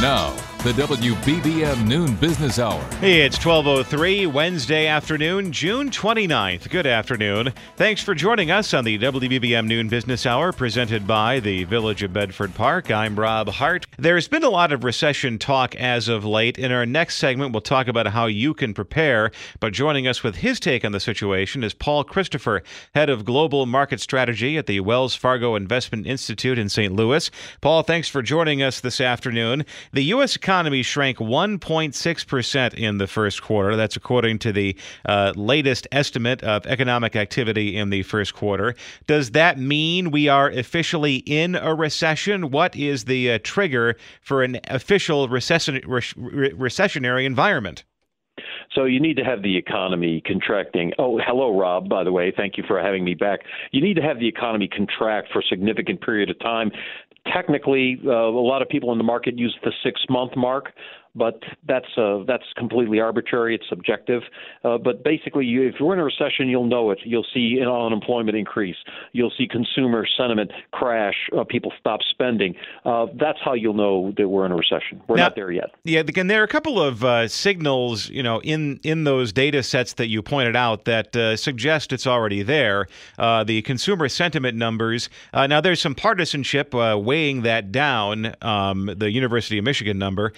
Now, the WBBM Noon Business Hour. Hey, it's 1203, Wednesday afternoon, June 29th. Good afternoon. Thanks for joining us on the WBBM Noon Business Hour presented by the Village of Bedford Park. I'm Rob Hart. There's been a lot of recession talk as of late. In our next segment, we'll talk about how you can prepare. But joining us with his take on the situation is Paul Christopher, head of global market strategy at the Wells Fargo Investment Institute in St. Louis. Paul, thanks for joining us this afternoon. The U.S. economy shrank 1.6% in the first quarter. That's according to the uh, latest estimate of economic activity in the first quarter. Does that mean we are officially in a recession? What is the uh, trigger for an official recession, re- recessionary environment? So you need to have the economy contracting. Oh, hello, Rob. By the way, thank you for having me back. You need to have the economy contract for a significant period of time technically, uh, a lot of people in the market use the six month mark but that's uh, that's completely arbitrary. It's subjective. Uh, but basically, you, if you're in a recession, you'll know it. You'll see unemployment increase. You'll see consumer sentiment crash. Uh, people stop spending. Uh, that's how you'll know that we're in a recession. We're now, not there yet. Yeah, again, there are a couple of uh, signals, you know, in in those data sets that you pointed out that uh, suggest it's already there. the consumer sentiment numbers. now, there's some partisanship weighing that down. Um, the University of Michigan number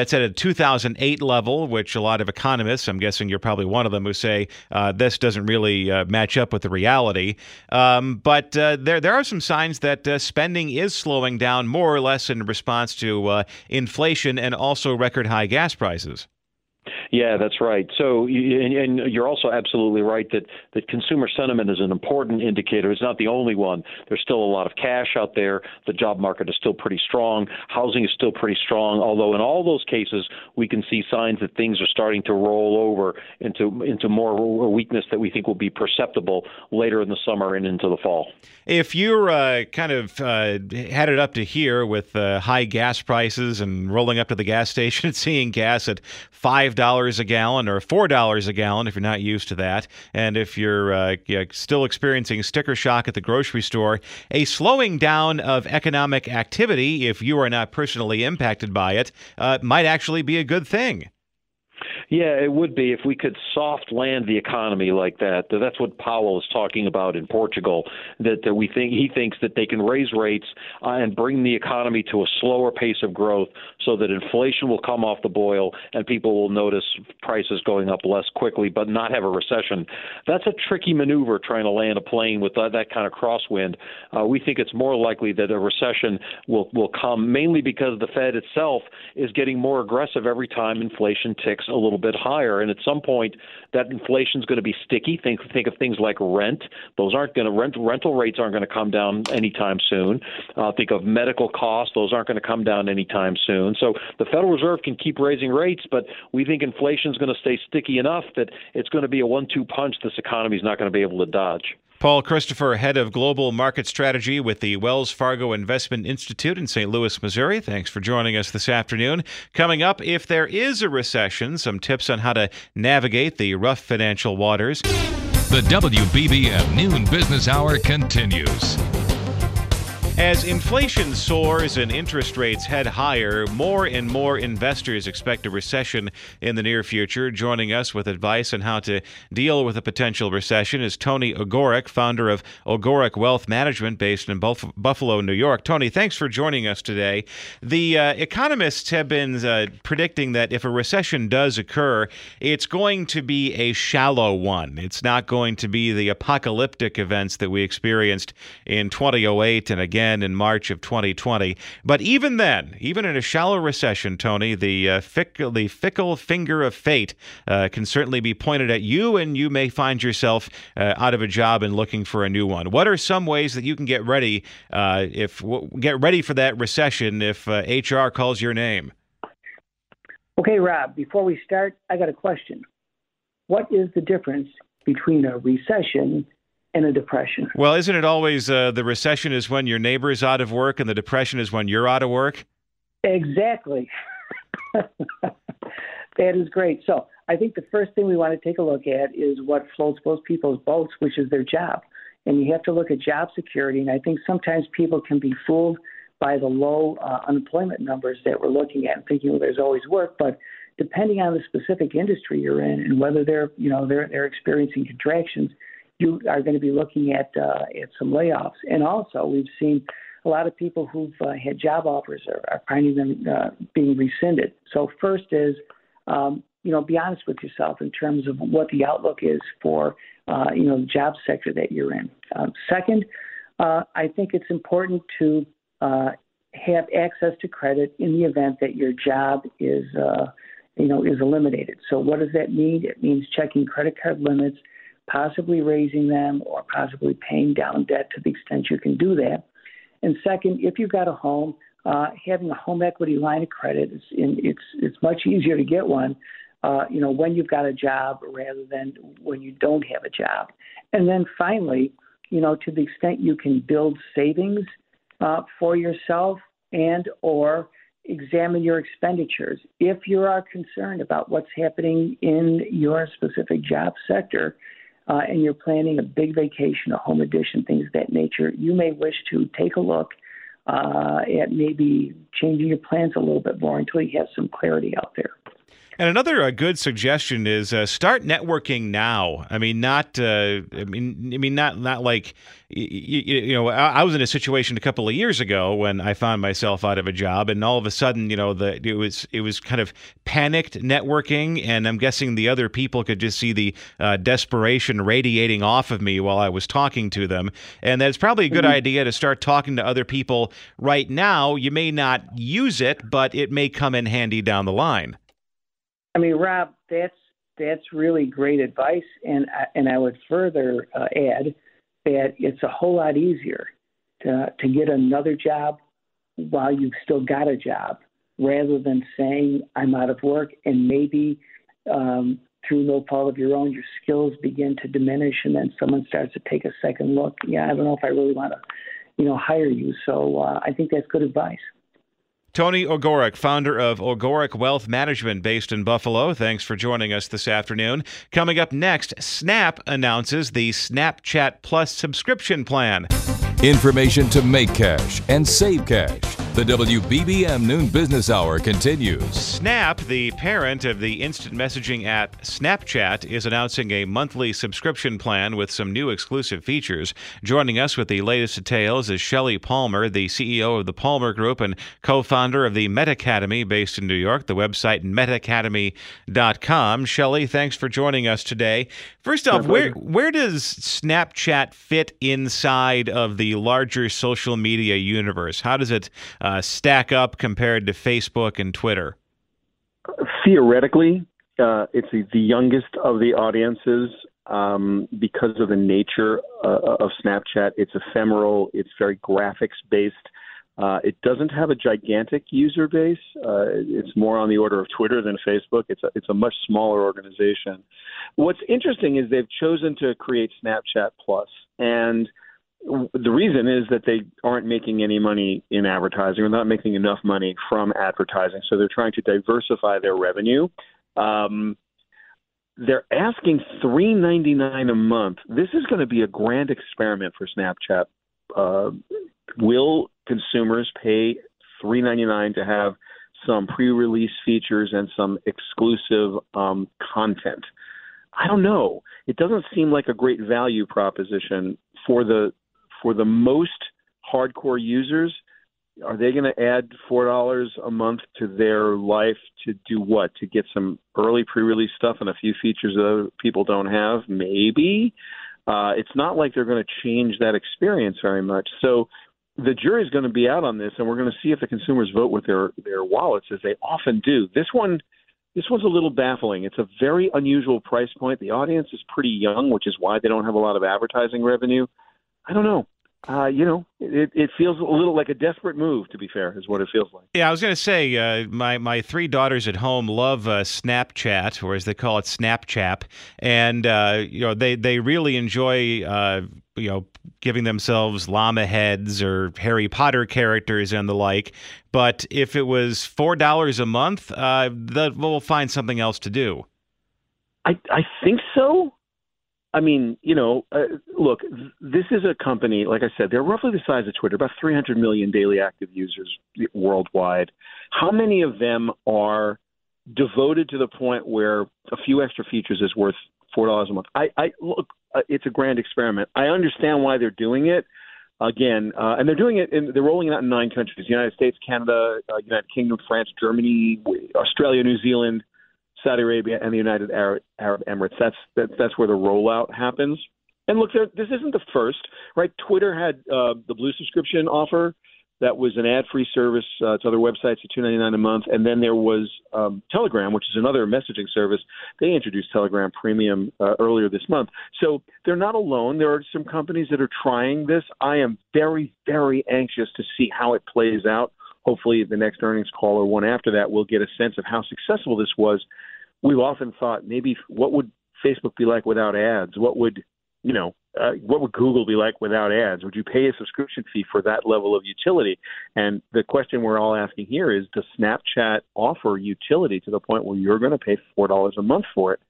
that's at a 2008 level, which a lot of economists, I'm guessing you're probably one of them, who say uh, this doesn't really uh, match up with the reality. Um, but uh, there, there are some signs that uh, spending is slowing down more or less in response to uh, inflation and also record high gas prices. Yeah, that's right. So, and, you're also absolutely right that that consumer sentiment is an important indicator. It's not the only one. There's still a lot of cash out there. The job market is still pretty strong. Housing is still pretty strong. Although in all those cases, we can see signs that things are starting to roll over into into more weakness that we think will be perceptible later in the summer and into the fall. If you're uh, kind of uh, headed up to here with uh, high gas prices and rolling up to the gas station and seeing gas at five dollars a gallon or four dollars a gallon if you're not used to that, and if you're uh, still experiencing sticker shock at the grocery store, a slowing down of economic activity, if you are not personally impacted by it, uh, might actually be a good thing. Yeah, it would be if we could soft land the economy like that. That's what Powell is talking about in Portugal. That, we think he thinks that they can raise rates uh, and bring the economy to a slower pace of growth, so that inflation will come off the boil and people will notice prices going up less quickly, but not have a recession. That's a tricky maneuver trying to land a plane with that, that kind of crosswind. Uh, we think it's more likely that a recession will will come mainly because the Fed itself is getting more aggressive every time inflation ticks a little bit higher. And at some point, that inflation is going to be sticky. Think think of things like rent; those aren't going to rent rental rates aren't going to come down anytime soon. Uh, think of medical costs; those aren't going to come down anytime soon. So the Federal Reserve can keep raising rates, but we think inflation is going to stay sticky enough that it's going to be a one-two punch. This economy is not going to be able to dodge. Paul Christopher, head of global market strategy with the Wells Fargo Investment Institute in St. Louis, Missouri. Thanks for joining us this afternoon. Coming up, if there is a recession, some tips on how to navigate the rough financial waters. The WBBM Noon Business Hour continues. As inflation soars and interest rates head higher, more and more investors expect a recession in the near future. Joining us with advice on how to deal with a potential recession is Tony Ogorek, founder of Ogorek Wealth Management based in Buffalo, New York. Tony, thanks for joining us today. The uh, economists have been uh, predicting that if a recession does occur, it's going to be a shallow one. It's not going to be the apocalyptic events that we experienced in 2008 and again again in March of 2020. But even then, even in a shallow recession, Tony, the uh, fickle, the fickle finger of fate uh, can certainly be pointed at you, and you may find yourself uh, out of a job and looking for a new one. What are some ways that you can get ready uh, if w- get ready for that recession if HR uh, calls your name? Okay, Rob. Before we start, I got a question. What is the difference between a recession and a depression. Well, isn't it always uh, the recession is when your neighbor is out of work and the depression is when you're out of work? Exactly. that is great. So I think the first thing we want to take a look at is what floats most people's boats, which is their job. And you have to look at job security. And I think sometimes people can be fooled by the low uh, unemployment numbers that we're looking at, and thinking well, there's always work. But depending on the specific industry you're in and whether they're, you know, they're, they're experiencing contractions, you are going to be looking at uh, at some layoffs. And also, we've seen a lot of people who've uh, had job offers are, are finding them uh, being rescinded. So first is, um, you know, be honest with yourself in terms of what the outlook is for, uh, you know, the job sector that you're in. Um, second, uh, I think it's important to uh, have access to credit in the event that your job is, uh, you know, is eliminated. So what does that mean? It means checking credit card limits possibly raising them or possibly paying down debt to the extent you can do that. And second, if you've got a home, uh, having a home equity line of credit is in, it's it's much easier to get one, uh, you know, when you've got a job rather than when you don't have a job. And then finally, you know, to the extent you can build savings uh, for yourself and or examine your expenditures. If you are concerned about what's happening in your specific job sector, uh, and you're planning a big vacation, a home addition, things of that nature, you may wish to take a look uh, at maybe changing your plans a little bit more until you have some clarity out there. And another uh, good suggestion is uh, start networking now. I mean, not. Uh, I mean, I mean, not not like you, you know. I, was in a situation a couple of years ago when I found myself out of a job, and all of a sudden, you know, the it was it was kind of panicked networking, and I'm guessing the other people could just see the uh, desperation radiating off of me while I was talking to them, and that's probably a good mm-hmm. idea to start talking to other people right now. You may not use it, but it may come in handy down the line. I mean, Rob, that's that's really great advice, and I, and I would further uh, add that it's a whole lot easier to to get another job while you've still got a job, rather than saying I'm out of work and maybe um, through no fault of your own, your skills begin to diminish, and then someone starts to take a second look. Yeah, I don't know if I really want to, you know, hire you. So uh, I think that's good advice. Tony Ogorek, founder of Ogorek Wealth Management based in Buffalo. Thanks for joining us this afternoon. Coming up next, Snap announces the Snapchat Plus subscription plan. Information to make cash and save cash. The WBBM Noon Business Hour continues. Snap, the parent of the instant messaging app Snapchat, is announcing a monthly subscription plan with some new exclusive features. Joining us with the latest details is Shelly Palmer, the CEO of the Palmer Group and co founder of the Meta Academy based in New York, the website metaacademy.com. Shelly, thanks for joining us today. First off, where, where does Snapchat fit inside of the larger social media universe? How does it uh, stack up compared to Facebook and Twitter? Theoretically, uh, it's the youngest of the audiences um, because of the nature uh, of Snapchat. It's ephemeral, it's very graphics based. Uh, it doesn't have a gigantic user base. Uh, it's more on the order of Twitter than Facebook. It's a, it's a much smaller organization. What's interesting is they've chosen to create Snapchat Plus, and the reason is that they aren't making any money in advertising or not making enough money from advertising. So they're trying to diversify their revenue. Um, they're asking three ninety nine a month. This is going to be a grand experiment for Snapchat. Uh, will consumers pay three ninety nine to have some pre release features and some exclusive um, content? I don't know. It doesn't seem like a great value proposition for the for the most hardcore users, are they going to add four dollars a month to their life to do what? To get some early pre-release stuff and a few features that other people don't have? Maybe. Uh, it's not like they're going to change that experience very much. So the jury's going to be out on this, and we're going to see if the consumers vote with their their wallets, as they often do. This one, this one's a little baffling. It's a very unusual price point. The audience is pretty young, which is why they don't have a lot of advertising revenue. I don't know uh, you know, it, it feels a little like a desperate move. To be fair, is what it feels like. Yeah, I was going to say, uh, my my three daughters at home love uh, Snapchat, or as they call it, Snapchat, and uh, you know they they really enjoy uh, you know giving themselves llama heads or Harry Potter characters and the like. But if it was four dollars a month, uh, we'll find something else to do. I I think so. I mean, you know, uh, look, this is a company, like I said, they're roughly the size of Twitter, about 300 million daily active users worldwide. How many of them are devoted to the point where a few extra features is worth $4 a month? I, I look, uh, it's a grand experiment. I understand why they're doing it. Again, uh, and they're doing it, in, they're rolling it out in nine countries: United States, Canada, uh, United Kingdom, France, Germany, Australia, New Zealand, Saudi Arabia and the United Arab, Arab Emirates. That's that, that's where the rollout happens. And look, there, this isn't the first, right? Twitter had uh, the blue subscription offer that was an ad-free service uh, to other websites at two ninety nine a month, and then there was um, Telegram, which is another messaging service. They introduced Telegram Premium uh, earlier this month, so they're not alone. There are some companies that are trying this. I am very, very anxious to see how it plays out. Hopefully, the next earnings call or one after that, we'll get a sense of how successful this was we've often thought maybe what would Facebook be like without ads? What would you know? Uh, what would Google be like without ads? Would you pay a subscription fee for that level of utility? And the question we're all asking here is: Does Snapchat offer utility to the point where you're going to pay four dollars a month for it?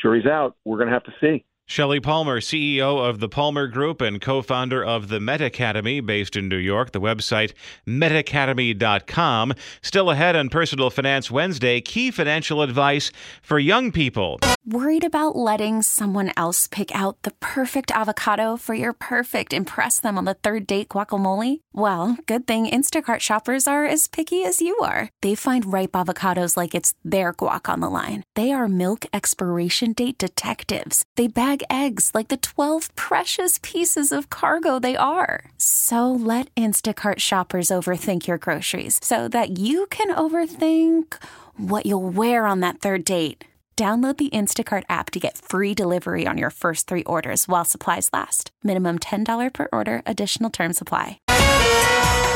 Jury's out. We're going to have to see. Shelly Palmer, CEO of the Palmer Group and co founder of the Meta Academy, based in New York. The website metacademy.com. Still ahead on Personal Finance Wednesday, key financial advice for young people. Worried about letting someone else pick out the perfect avocado for your perfect impress them on the third date guacamole? Well, good thing Instacart shoppers are as picky as you are. They find ripe avocados like it's their guac on the line. They are milk expiration date detectives. They bag eggs like the 12 precious pieces of cargo they are. So let Instacart shoppers overthink your groceries so that you can overthink what you'll wear on that third date. Download the Instacart app to get free delivery on your first three orders while supplies last. Minimum $10 per order, additional term supply.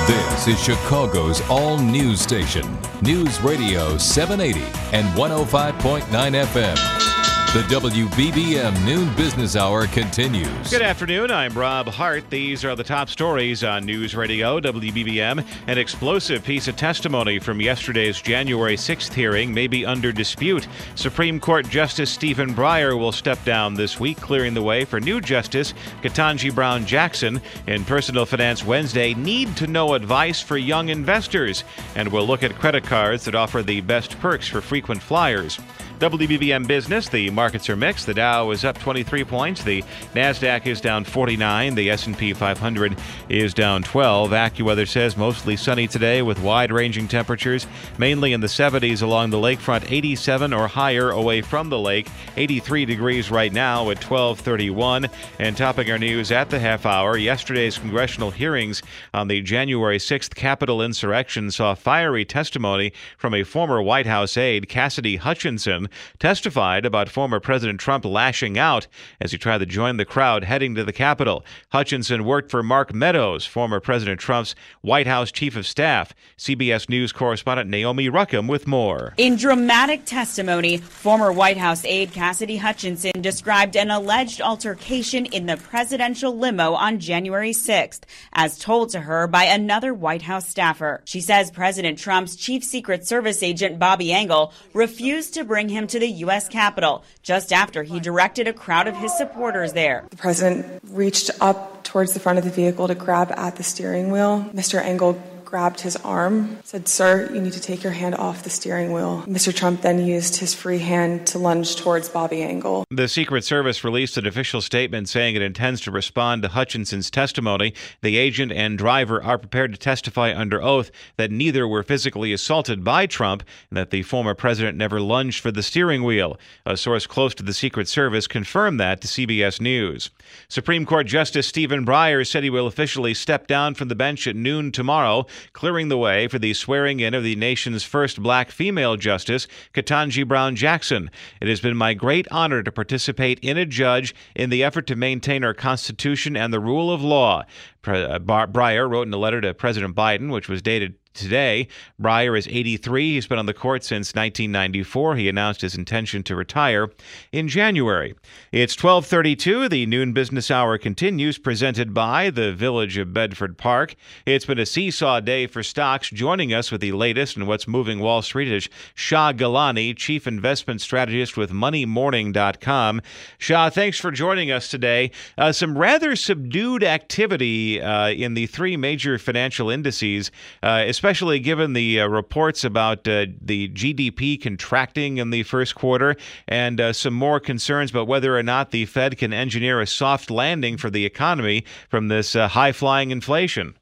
This is Chicago's all news station, News Radio 780 and 105.9 FM. The WBBM Noon Business Hour continues. Good afternoon. I'm Rob Hart. These are the top stories on News Radio WBBM. An explosive piece of testimony from yesterday's January 6th hearing may be under dispute. Supreme Court Justice Stephen Breyer will step down this week, clearing the way for new Justice Ketanji Brown Jackson. In Personal Finance Wednesday, need to know advice for young investors. And we'll look at credit cards that offer the best perks for frequent flyers. WBBM Business, the markets are mixed. The Dow is up 23 points. The Nasdaq is down 49. The S&P 500 is down 12. AccuWeather says mostly sunny today with wide-ranging temperatures, mainly in the 70s along the lakefront, 87 or higher away from the lake. 83 degrees right now at 12:31. And topping our news at the half hour, yesterday's congressional hearings on the January 6th Capitol insurrection saw fiery testimony from a former White House aide, Cassidy Hutchinson testified about former President Trump lashing out as he tried to join the crowd heading to the Capitol. Hutchinson worked for Mark Meadows, former President Trump's White House chief of staff. CBS News correspondent Naomi Ruchim with more. In dramatic testimony, former White House aide Cassidy Hutchinson described an alleged altercation in the presidential limo on January 6th, as told to her by another White House staffer. She says President Trump's chief Secret Service agent Bobby Engel refused to bring him to the U.S. Capitol just after he directed a crowd of his supporters there. The president reached up towards the front of the vehicle to grab at the steering wheel. Mr. Engel grabbed his arm, said, Sir, you need to take your hand off the steering wheel. Mr. Trump then used his free hand to lunge towards Bobby Engel. The Secret Service released an official statement saying it intends to respond to Hutchinson's testimony. The agent and driver are prepared to testify under oath that neither were physically assaulted by Trump and that the former president never lunged for the steering wheel. A source close to the Secret Service confirmed that to CBS News. Supreme Court Justice Stephen Breyer said he will officially step down from the bench at noon tomorrow, clearing the way for the swearing in of the nation's first black female justice, Ketanji Brown Jackson. It has been my great honor to participate in a judge in the effort to maintain our Constitution and the rule of law. Uh, Breyer wrote in a letter to President Biden, which was dated today. Breyer is 83. He's been on the court since 1994. He announced his intention to retire in January. It's 12:32. The noon business hour continues presented by the Village of Bedford Park. It's been a seesaw day for stocks. Joining us with the latest and what's moving Wall Street is Shah Gilani, chief investment strategist with moneymorning.com. Shah, thanks for joining us today. Uh, some rather subdued activity uh, in the three major financial indices, uh, especially given the uh, reports about uh, the GDP contracting in the first quarter and uh, some more concerns about whether or not the Fed can engineer a soft landing for the economy from this uh, high flying inflation.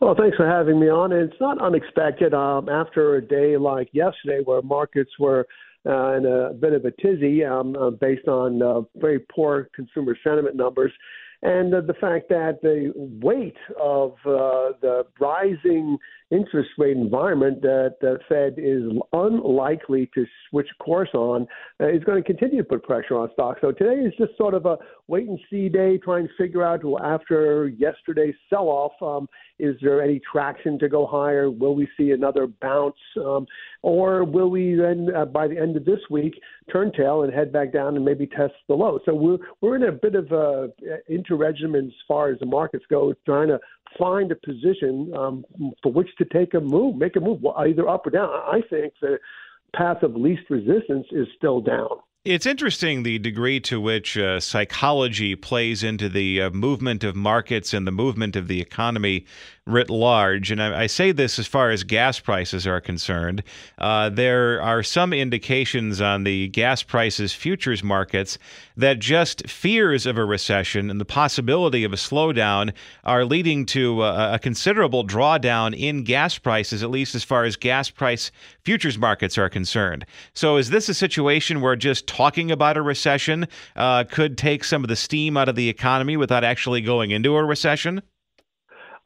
Well, thanks for having me on. It's not unexpected um, after a day like yesterday where markets were uh, in a bit of a tizzy um, uh, based on very poor consumer sentiment numbers and the fact that the weight of uh, the rising interest rate environment that the Fed is unlikely to switch course on uh, is going to continue to put pressure on stocks. So today is just sort of a wait and see day, trying to figure out after yesterday's sell off, um, is there any traction to go higher? Will we see another bounce? Um, or will we then, uh, by the end of this week, turn tail and head back down and maybe test the low? So we're, we're in a bit of a interregnum as far as the markets go, trying to find a position um, for which to take a move, make a move, either up or down. I think the path of least resistance is still down. It's interesting the degree to which uh, psychology plays into the uh, movement of markets and the movement of the economy writ large. And I, I say this as far as gas prices are concerned. Uh, there are some indications on the gas prices futures markets that just fears of a recession and the possibility of a slowdown are leading to a, a considerable drawdown in gas prices, at least as far as gas price futures markets are concerned. So, is this a situation where just talking about a recession uh, could take some of the steam out of the economy without actually going into a recession?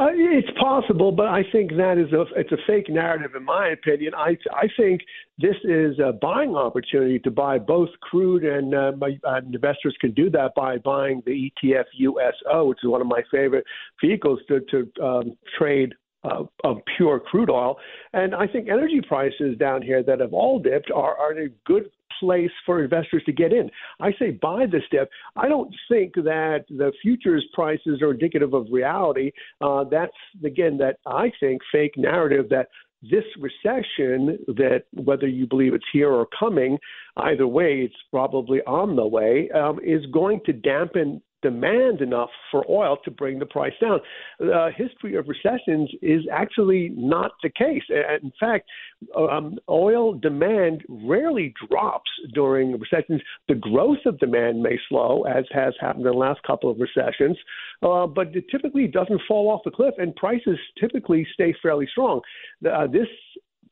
Uh, it's possible, but I think that is a it's a fake narrative, in my opinion. I I think this is a buying opportunity to buy both crude and uh, my, uh, investors can do that by buying the ETF USO, which is one of my favorite vehicles to to um, trade uh, of pure crude oil. And I think energy prices down here that have all dipped are, are a good place for investors to get in. I say buy this dip. I don't think that the futures prices are indicative of reality. Uh, that's, again, that I think fake narrative that this recession that whether you believe it's here or coming either way it's probably on the way um, is going to dampen demand enough for oil to bring the price down. The history of recessions is actually not the case. In fact, um, oil demand rarely drops during recessions. The growth of demand may slow, as has happened in the last couple of recessions, uh, but it typically doesn't fall off the cliff, and prices typically stay fairly strong. Uh, this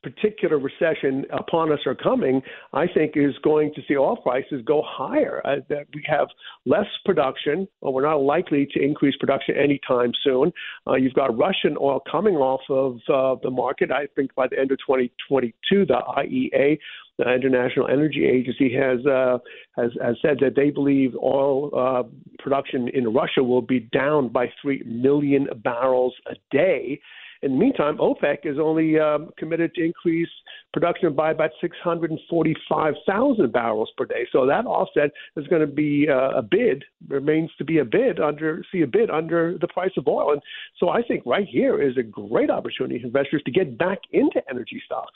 particular recession upon us are coming, I think is going to see oil prices go higher. Uh, that we have less production, or we're not likely to increase production anytime soon. Uh, you've got Russian oil coming off of uh, the market. I think by the end of 2022, the IEA the International Energy Agency has uh, has, has said that they believe oil uh, production in Russia will be down by three million barrels a day. In the meantime, OPEC is only um, committed to increase production by about 645,000 barrels per day. So that offset is going to be uh, a bid, remains to be a bid under, see a bid under the price of oil. And so I think right here is a great opportunity for investors to get back into energy stocks.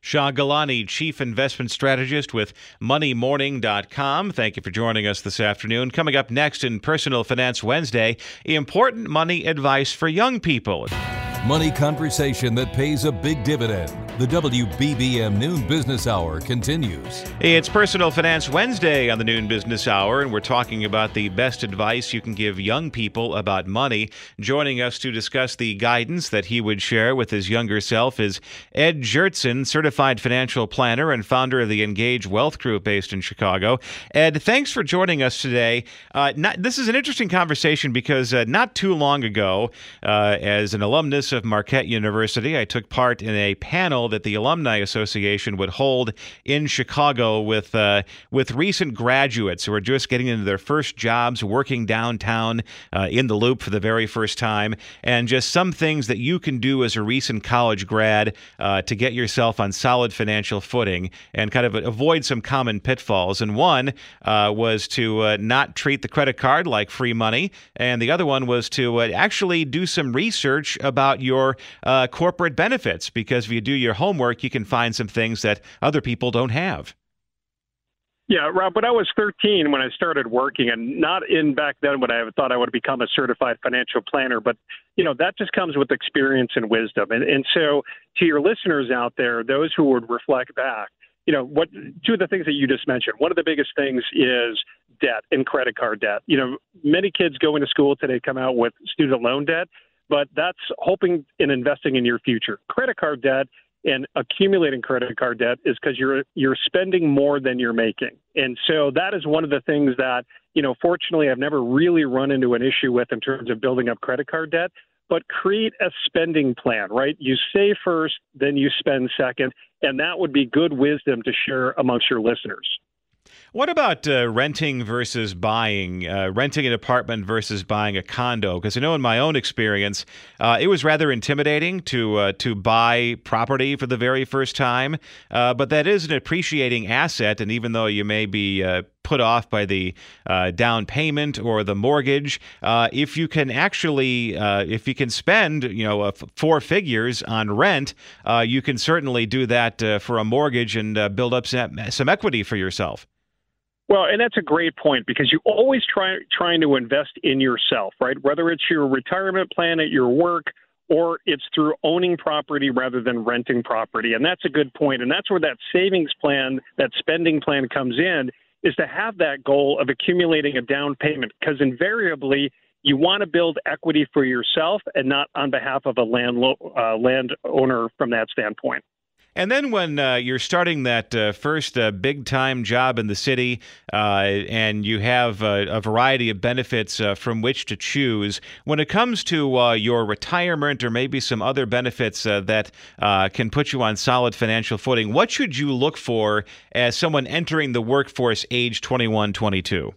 Shah Gilani, Chief Investment Strategist with MoneyMorning.com. Thank you for joining us this afternoon. Coming up next in Personal Finance Wednesday, important money advice for young people. Money conversation that pays a big dividend. The WBBM Noon Business Hour continues. It's Personal Finance Wednesday on the Noon Business Hour, and we're talking about the best advice you can give young people about money. Joining us to discuss the guidance that he would share with his younger self is Ed Jertson, certified financial planner and founder of the Engage Wealth Group based in Chicago. Ed, thanks for joining us today. Uh, not, this is an interesting conversation because uh, not too long ago, uh, as an alumnus of Marquette University, I took part in a panel that the Alumni Association would hold in Chicago with uh, with recent graduates who are just getting into their first jobs, working downtown uh, in the Loop for the very first time, and just some things that you can do as a recent college grad uh, to get yourself on solid financial footing and kind of avoid some common pitfalls. And one uh, was to uh, not treat the credit card like free money, and the other one was to uh, actually do some research about your uh, corporate benefits because if you do your homework, you can find some things that other people don't have. Yeah, Rob, when I was 13, when I started working, and not in back then when I thought I would become a certified financial planner, but, you know, that just comes with experience and wisdom. And, and so to your listeners out there, those who would reflect back, you know, what two of the things that you just mentioned, one of the biggest things is debt and credit card debt. You know, many kids going to school today come out with student loan debt, but that's hoping and investing in your future. Credit card debt and accumulating credit card debt is because you're you're spending more than you're making. And so that is one of the things that, you know, fortunately I've never really run into an issue with in terms of building up credit card debt, but create a spending plan, right? You save first, then you spend second, and that would be good wisdom to share amongst your listeners. What about uh, renting versus buying, uh, renting an apartment versus buying a condo? Because I know in my own experience, uh, it was rather intimidating to uh, to buy property for the very first time. Uh, but that is an appreciating asset, and even though you may be uh, put off by the down payment or the mortgage, if you can actually, if you can spend, you know, four figures on rent, you can certainly do that for a mortgage and build up some, some equity for yourself. Well, and that's a great point because you always try trying to invest in yourself, right? Whether it's your retirement plan at your work or it's through owning property rather than renting property. And that's a good point. And that's where that savings plan, that spending plan comes in, is to have that goal of accumulating a down payment because invariably you want to build equity for yourself and not on behalf of a land uh, landowner from that standpoint. And then when uh, you're starting that uh, first uh, big time job in the city uh, and you have a variety of benefits uh, from which to choose, when it comes to uh, your retirement or maybe some other benefits that can put you on solid financial footing, what should you look for as someone entering the workforce age 21, 22?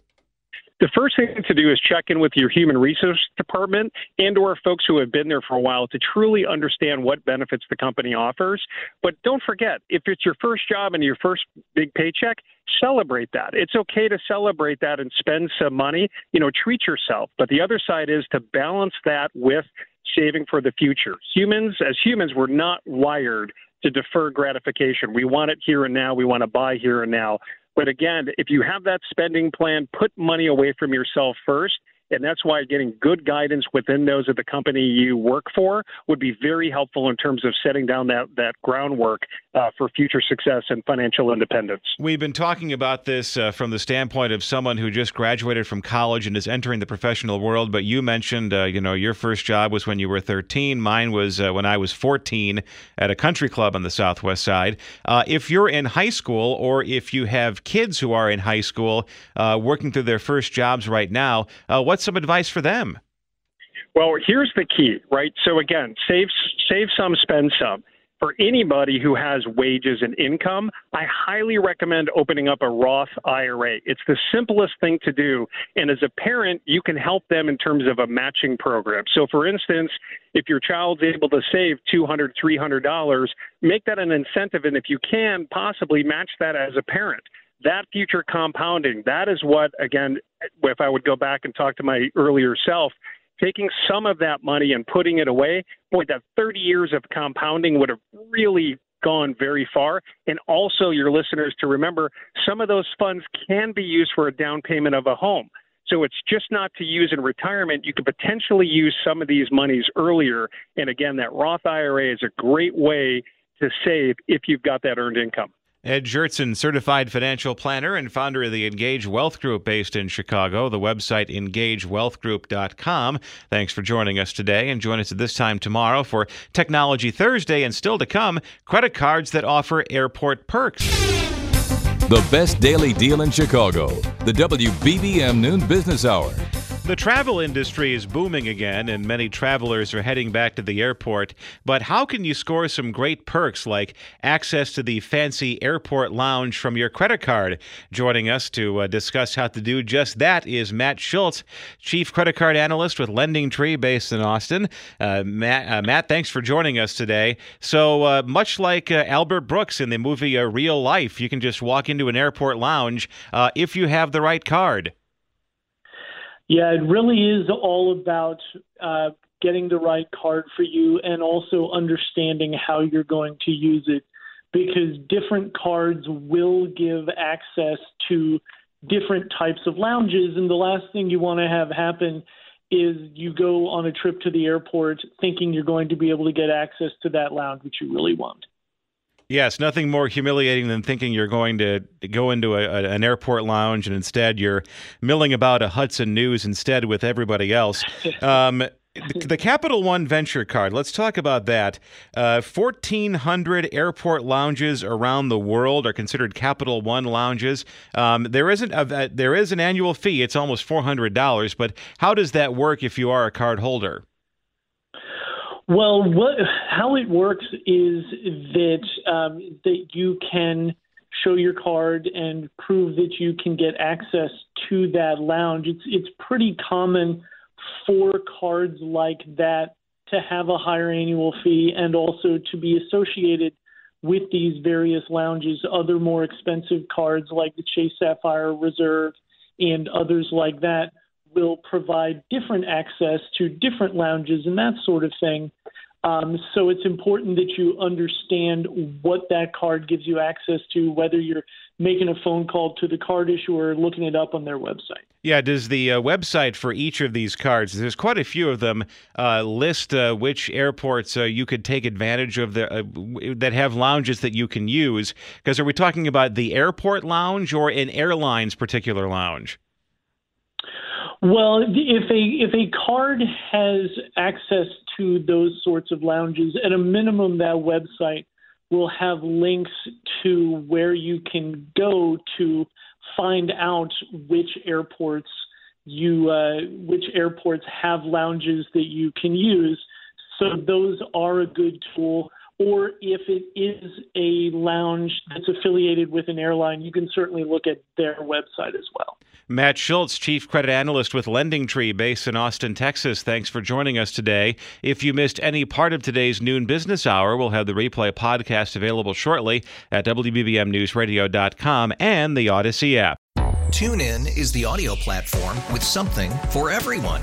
The first thing to do is check in with your human resource department and or folks who have been there for a while to truly understand what benefits the company offers. But don't forget if it's your first job and your first big paycheck celebrate that. It's okay to celebrate that and spend some money. You know treat yourself. But the other side is to balance that with saving for the future. Humans as humans we're not wired to defer gratification. We want it here and now. We want to buy here and now but again, if you have that spending plan, put money away from yourself first and that's why getting good guidance within those of the company you work for would be very helpful in terms of setting down that, that groundwork uh, for future success and financial independence. We've been talking about this uh, from the standpoint of someone who just graduated from college and is entering the professional world. But you mentioned, uh, you know, your first job was when you were 13. Mine was uh, when I was 14 at a country club on the Southwest Side. Uh, if you're in high school or if you have kids who are in high school uh, working through their first jobs right now, what's some advice for them? Well, here's the key, right? So again, save save some, spend some. For anybody who has wages and income, I highly recommend opening up a Roth IRA. It's the simplest thing to do. And as a parent, you can help them in terms of a matching program. So, for instance, if your child's able to save $200, $300, make that an incentive. And if you can, possibly match that as a parent that future compounding, that is what, again, if I would go back and talk to my earlier self, taking some of that money and putting it away, boy, that 30 years of compounding would have really gone very far. And also, your listeners to remember some of those funds can be used for a down payment of a home. So it's just not to use in retirement. You could potentially use some of these monies earlier. And again, that Roth IRA is a great way to save if you've got that earned income. Ed Jertson, certified financial planner and founder of the Engage Wealth Group based in Chicago, the website engagewealthgroup.com. Thanks for joining us today and join us at this time tomorrow for Technology Thursday and still to come, credit cards that offer airport perks. The best daily deal in Chicago, the WBBM Noon Business Hour. The travel industry is booming again, and many travelers are heading back to the airport. But how can you score some great perks like access to the fancy airport lounge from your credit card? Joining us to uh, discuss how to do just that is Matt Schultz, Chief Credit Card Analyst with Lending Tree based in Austin. Uh, Matt, uh, Matt, thanks for joining us today. So, uh, much like uh, Albert Brooks in the movie uh, Real Life, you can just walk into an airport lounge if you have the right card. Yeah, it really is all about uh, getting the right card for you and also understanding how you're going to use it because different cards will give access to different types of lounges. And the last thing you want to have happen is you go on a trip to the airport thinking you're going to be able to get access to that lounge, which you really want. Yes, nothing more humiliating than thinking you're going to go into a, a, an airport lounge and instead you're milling about a Hudson News instead with everybody else. Um, the, the, Capital One Venture Card. Let's talk about that. Uh, 1,400 airport lounges around the world are considered Capital One lounges. Um, there isn't a, there is an annual fee. It's almost $400. But how does that work if you are a card holder? Well, what how it works is that um, that you can show your card and prove that you can get access to that lounge. It's it's pretty common for cards like that to have a higher annual fee and also to be associated with these various lounges. Other more expensive cards like the Chase Sapphire Reserve and others like that will provide different access to different lounges and that sort of thing. Um, so it's important that you understand what that card gives you access to, whether you're making a phone call to the card issuer or looking it up on their website. Yeah, does the uh, website for each of these cards, there's quite a few of them, uh, list uh, which airports uh, you could take advantage of the, uh, that have lounges that you can use? Because are we talking about the airport lounge or an airline's particular lounge? Well, if a if a card has access to those sorts of lounges, at a minimum, that website will have links to where you can go to find out which airports you uh, which airports have lounges that you can use. So those are a good tool or if it is a lounge that's affiliated with an airline, you can certainly look at their website as well. Matt Schultz, Chief Credit Analyst with Lending Tree, based in Austin, Texas. Thanks for joining us today. If you missed any part of today's noon business hour, we'll have the replay podcast available shortly at WBBMNewsRadio.com and the Audacy app. TuneIn is the audio platform with something for everyone.